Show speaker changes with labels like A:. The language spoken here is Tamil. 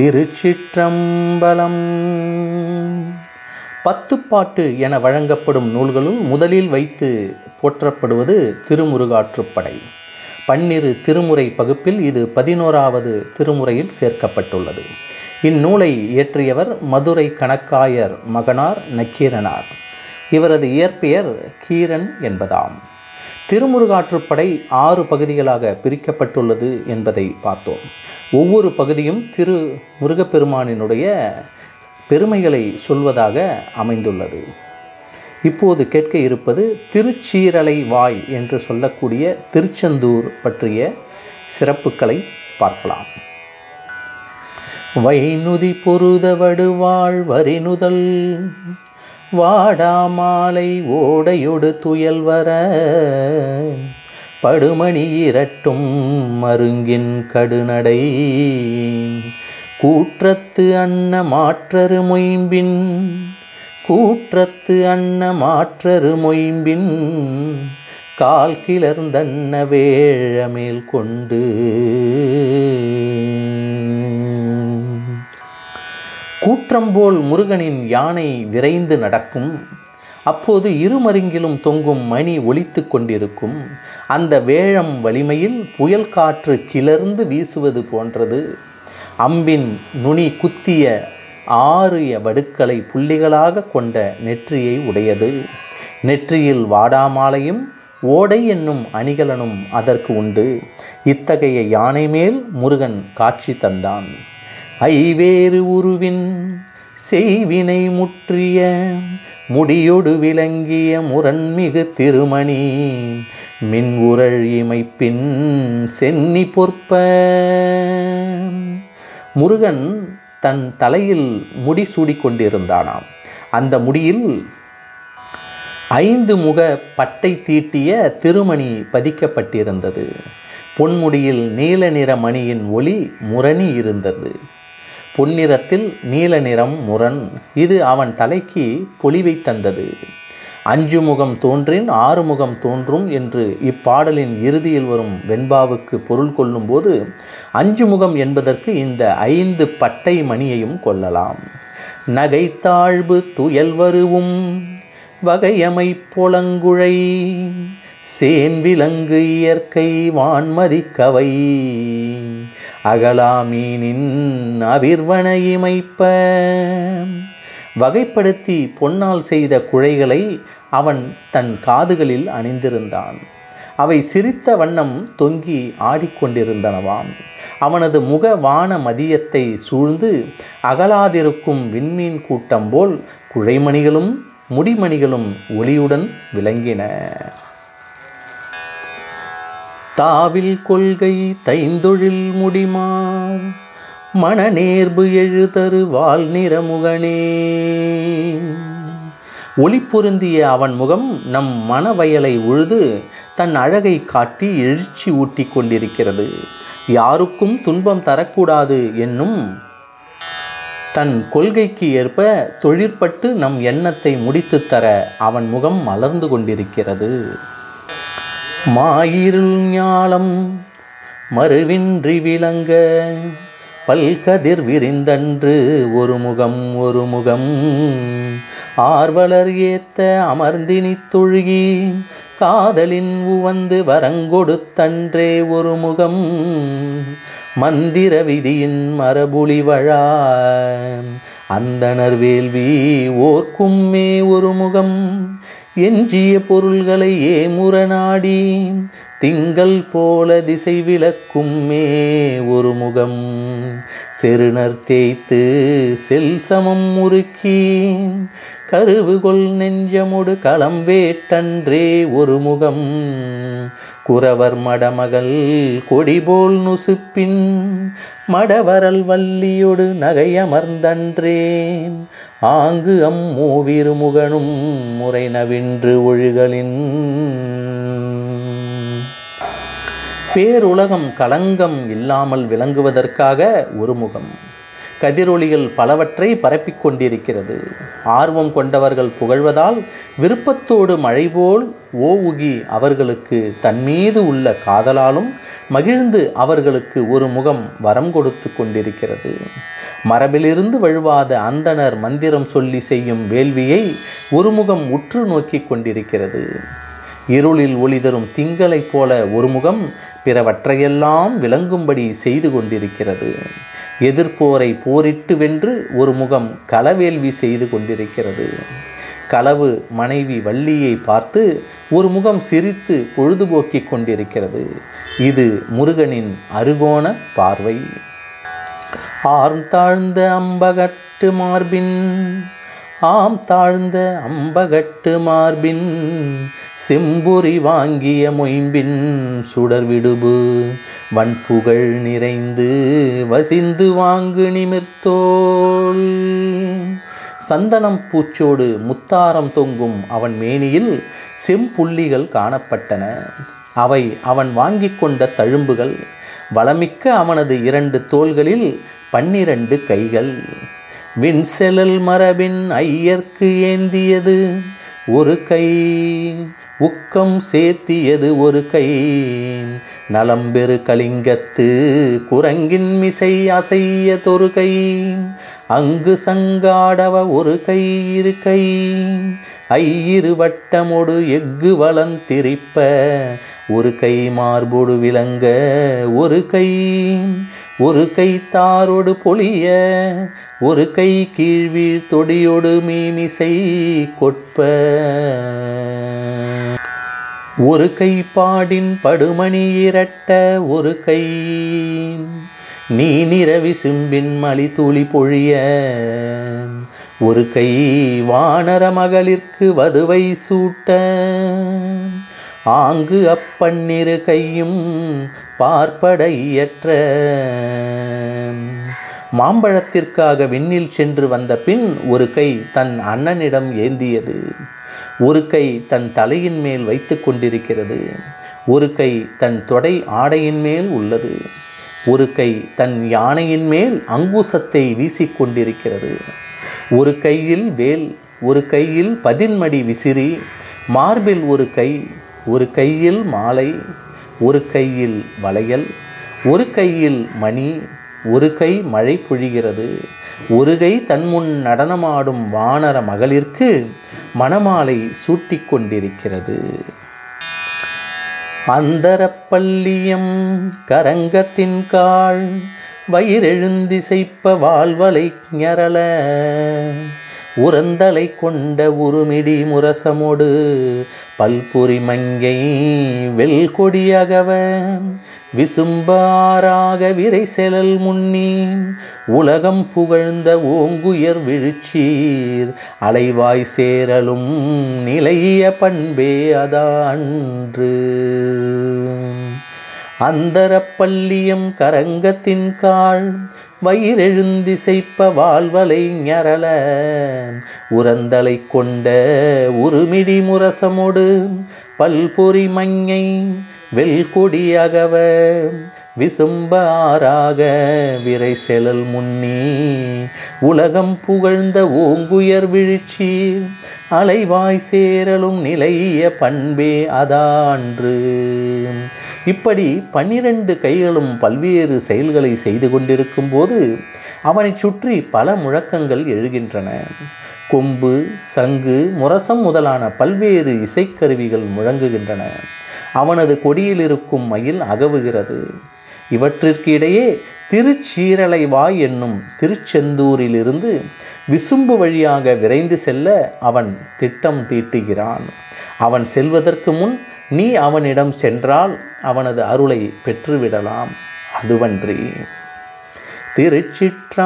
A: திருச்சிற்றம்பலம். பத்துப்பாட்டு என வழங்கப்படும் நூல்களுள் முதலில் வைத்து போற்றப்படுவது திருமுருகாற்றுப்படை. பன்னிரு திருமுறை பகுப்பில் இது பதினோராவது திருமுறையில் சேர்க்கப்பட்டுள்ளது. இந்நூலை இயற்றியவர் மதுரை கணக்காயர் மகனார் நக்கீரனார். இவரது இயற்பெயர் கீரன் என்பதாம். திருமுருகாற்றுப்படை ஆறு பகுதிகளாக பிரிக்கப்பட்டுள்ளது என்பதை பார்த்தோம். ஒவ்வொரு பகுதியும் திரு முருகப்பெருமானினுடைய பெருமைகளை சொல்வதாக அமைந்துள்ளது. இப்போது கேட்க இருப்பது திருச்சீரலை வாய் என்று சொல்லக்கூடிய திருச்செந்தூர் பற்றிய சிறப்புகளை பார்க்கலாம். வைநுதி பொருதவடு வரிநுதல் வாடாமாலை ஓடையொடு துயல் வர. படுமணி இரட்டும் மருங்கின் கடுநடை. கூற்றத்து அன்ன மாற்றரு மொயம்பின். கூற்றத்து அன்ன மாற்றரு மொயம்பின். கால் கிளர்ந்தன்ன வேழமேல் கொண்டு. கூற்றம்போல் முருகனின் யானை விரைந்து நடக்கும். அப்போது இருமருங்கிலும் தொங்கும் மணி ஒலித்து கொண்டிருக்கும். அந்த வேழம் வலிமையில் புயல் காற்று கிளர்ந்து வீசுவது போன்றது. அம்பின் நுனி குத்திய ஆறிய வடுக்களை புள்ளிகளாக கொண்ட நெற்றியை உடையது. நெற்றியில் வாடாமாலையும் ஓடை என்னும் அணிகலனும் அதற்கு உண்டு. இத்தகைய யானை மேல் முருகன் காட்சி தந்தான். ஐவேறு உருவின் செய்வினை முற்றிய முடியொடு விளங்கிய முரண்மிகு திருமணி மின் உரள் இமைப்பின் சென்னி பொற்ப. முருகன் தன் தலையில் முடி சூடிக்கொண்டிருந்தானாம் அந்த முடியில் ஐந்து முக பட்டை தீட்டிய திருமணி பதிக்கப்பட்டிருந்தது. பொன்முடியில் நீல நிற மணியின் ஒளி முரணி இருந்தது. பொன்னிறத்தில் நீல நிறம் முரண். இது அவன் தலைக்கு பொலிவை தந்தது. அஞ்சு முகம் தோன்றின் ஆறு முகம் தோன்றும் என்று இப்பாடலின் இறுதியில் வரும் வெண்பாவுக்கு பொருள் கொள்ளும்போது அஞ்சு முகம் என்பதற்கு இந்த ஐந்து பட்டை மணியையும் கொள்ளலாம். நகைத்தாழ்வு துயல் வருவும். வகையமை பொலங்குழை. சேன் விலங்கு இயற்கை வான்மதி கவை அகலாமீனின் அவிர்வன இமைப்ப. வகைப்படுத்தி பொன்னால் செய்த குழைகளை அவன் தன் காதுகளில் அணிந்திருந்தான். அவை சிரித்த வண்ணம் தொங்கி ஆடிக்கொண்டிருந்தனவாம். அவனது முக வான மதியத்தை சூழ்ந்து அகலாதிருக்கும் விண்மீன் கூட்டம் போல் குழைமணிகளும் முடிமணிகளும் ஒளியுடன் விளங்கின. தாவில் கொள்கை தைந்தொழில் முடிமார் மணநேர்பு எழுதரு வால் நிறமுகனே. ஒளி பொருந்திய அவன் முகம் நம் மனவயலை உழுது தன் அழகை காட்டி எழுச்சி ஊட்டி கொண்டிருக்கிறது. யாருக்கும் துன்பம் தரக்கூடாது என்னும் தன் கொள்கைக்கு ஏற்ப தொழிற்பட்டு நம் எண்ணத்தை முடித்து தர அவன் முகம் மலர்ந்து கொண்டிருக்கிறது. மாயிருள் ஞாலம் மறுவின்றி விளங்க பல்கதிர் விரிந்தன்று ஒரு முகம் ஒரு முகம். ஆர்வலர் ஏத்த அமர்ந்தினி தொழுகி காதலின் உவந்து வரங்கொடுத்தன்றே ஒரு முகம். மந்திர விதியின் மரபுலி வழா அந்தனர் வேள்வி ஓர்க்கும்மே ஒரு முகம். எஞ்சிய பொருள்களை ஏமுறநாடி திங்கள் போல திசை விளக்கும்மே ஒரு முகம். செருணர் தேய்த்து செல் சமம் முறுக்கி கருவுகொள் நெஞ்சமுடு களம் வேட்டன்றே ஒரு முகம். குறவர் மடமகள் கொடிபோல் நுசுப்பின் மடவரல் வள்ளியொடு நகையமர்ந்தன்றே ஆங்கு அம்மூவிருமுகனும் முறை நவின்று ஒழுகலின் பேருலகம் களங்கம் இல்லாமல் விளங்குவதற்காக ஒரு முகம் கதிரொளிகள் பலவற்றை பரப்பிக் கொண்டிருக்கிறது. ஆர்வம் கொண்டவர்கள் புகழ்வதால் விருப்பத்தோடு மழை போல் ஓவுகி அவர்களுக்கு தன்மீது உள்ள காதலாலும் மகிழ்ந்து அவர்களுக்கு ஒரு முகம் வரம் கொடுத்து கொண்டிருக்கிறது. மரபிலிருந்து வழுவாத அந்தணர் மந்திரம் சொல்லி செய்யும் வேள்வியை ஒரு முகம் உற்று நோக்கி கொண்டிருக்கிறது. இருளில் ஒளி தரும் திங்களைப் போல ஒரு முகம் பிறவற்றையெல்லாம் விளங்கும்படி செய்து கொண்டிருக்கிறது. எதிர்ப்போரை போரிட்டு வென்று ஒரு முகம் களவேள்வி செய்து கொண்டிருக்கிறது. களவு மனைவி வள்ளியை பார்த்து ஒரு முகம் சிரித்து பொழுதுபோக்கிக் கொண்டிருக்கிறது. இது முருகனின் அருகோண பார்வை. ஆர்ந்தாழ்ந்த அம்பகட்டு மார்பின் ஆம் தாழ்ந்த அம்பகட்டு மார்பின் செம்புரி வாங்கிய மொயம்பின் சுடர் விடுபு வன்புகழ் நிறைந்து வசிந்து வாங்கு நிமிர்த்தோள். சந்தனம் பூச்சோடு முத்தாரம் தொங்கும் அவன் மேனியில் செம்புள்ளிகள் காணப்பட்டன. அவை அவன் வாங்கி கொண்ட தழும்புகள் வளமிக்க அவனது இரண்டு தோள்களில் பன்னிரண்டு கைகள். விண்செலல் மரபின் ஐயர்க்கு ஏந்தியது. ஒரு கை. உக்கம் சேர்த்தியது ஒரு கை. நலம்பெரு கலிங்கத்து குரங்கின் மிசை அசைய தொரு கை. அங்கு சங்காடவ ஒரு கை இரு கை ஐயிரு வட்டமொடு எஃகு வளந்திரிப்ப ஒரு கை மார்பொடு விளங்க ஒரு கை. ஒரு கை தாரோடு பொழிய. ஒரு கை கீழ்வீழ் தொடியோடு மீமிசை கொட்ப. ஒரு கை பாடின் படுமணி இரட்ட ஒரு கை. நீ நிறவி சிம்பின் மலி துளி பொழிய. ஒரு கை வானர மகளிர்க்கு வதுவை சூட்ட. ஆங்கு அப்பன்னிரு கையும் பார்ப்படையற்ற. மாம்பழத்திற்காக விண்ணில் சென்று வந்த பின் ஒரு கை தன் அண்ணனிடம் ஏந்தியது. ஒரு கை தன் தலையின் மேல் வைத்து கொண்டிருக்கிறது ஒரு கை தன் தொடை ஆடையின் மேல் உள்ளது ஒரு கை தன் யானையின் மேல் அங்குசத்தை வீசிக்கொண்டிருக்கிறது ஒரு கையில் வேல் ஒரு கையில் பதின்மடி விசிறி மார்பில் ஒரு கை ஒரு கையில் மாலை ஒரு கையில் வளையல் ஒரு கையில் மணி ஒரு கை மழை பொழிகிறது ஒரு கை தன்முன் நடனமாடும் வானர மகளிர்க்கு மணமாலை சூட்டிக் கொண்டிருக்கிறது. அந்தரப்பள்ளியம் கரங்கத்தின் கால் வயிறெழுந்திசைப்ப வாழ்வலை ஞரல. உரந்தலை கொண்ட உருமிடி முரசமோடு பல்புரி மங்கை வெல்கொடியகவ விசும்பாராக விரை செலல் முன்னி உலகம் புகழ்ந்த ஓங்குயர் விழுச்சீர் அலைவாய் சேரலும் நிலைய பண்பே அதான்று. அந்தரப்பள்ளியம் கரங்கத்தின் கால் வயிறெழுந்திசைப்ப வாழ்வலை ஞரல. உரந்தலை கொண்ட உருமிடி முரசமொடு பல்பொறி மஞ்சை வெல்கொடி அகவ. விசும்ப ஆறாக விரை செலல் முன்னி. உலகம் புகழ்ந்த ஓங்குயர் வீழ்ச்சி அலைவாய் சேரலும் நிலைய பண்பே அதான்று. இப்படி பன்னிரண்டு கைகளும் பல்வேறு செயல்களை செய்து கொண்டிருக்கும் போது அவனைச் சுற்றி பல முழக்கங்கள் எழுகின்றன. கொம்பு சங்கு முரசம் முதலான பல்வேறு இசைக்கருவிகள் முழங்குகின்றன. அவனது கொடியில் இருக்கும் மயில் அகவுகிறது. இவற்றிற்கு இடையே திருச்சீரலைவாய் என்னும் திருச்செந்தூரிலிருந்து விசும்பு வழியாக விரைந்து செல்ல அவன் திட்டம் தீட்டுகிறான். அவன் செல்வதற்கு முன் நீ அவனிடம் சென்றால் அவனது அருளை பெற்றுவிடலாம். அதுவன்றி. திருச்சிற்றம்பலம்.